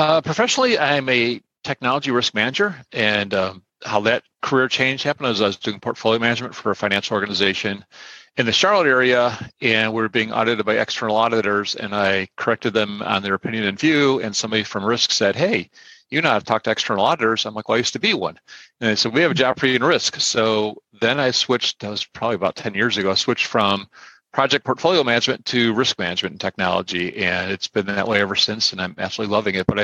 Uh, professionally, I'm a technology risk manager, and um, how that career change happened is I was doing portfolio management for a financial organization in the Charlotte area, and we were being audited by external auditors, and I corrected them on their opinion and view, and somebody from risk said, "Hey, you know I have talked to external auditors?" I'm like, "Well, I used to be one," and they said, "We have a job for you in risk." So then I switched. That was probably about ten years ago. I switched from project portfolio management to risk management and technology, and it's been that way ever since, and I'm absolutely loving it. But I